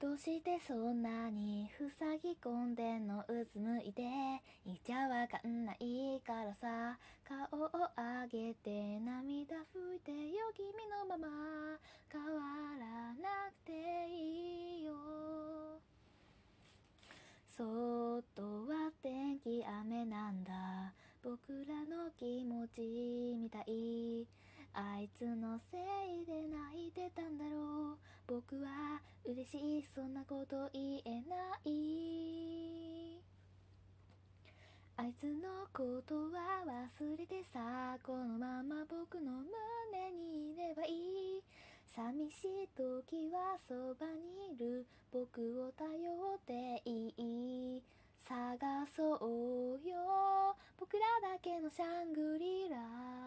どうしてそんなに塞ぎ込んでんの？うつむいて。いちゃわかんないからさ。顔を上げて涙拭いてよ君のまま。変わらなくていいよ。外は天気雨なんだ。僕らの気持ちみたい。あいつのせい嬉しい。そんなこと言えない。あいつのことは忘れてさこのまま僕の胸にいればいい。寂しい時はそばにいる僕を頼っていい。探そうよ。僕らだけのシャングリラ。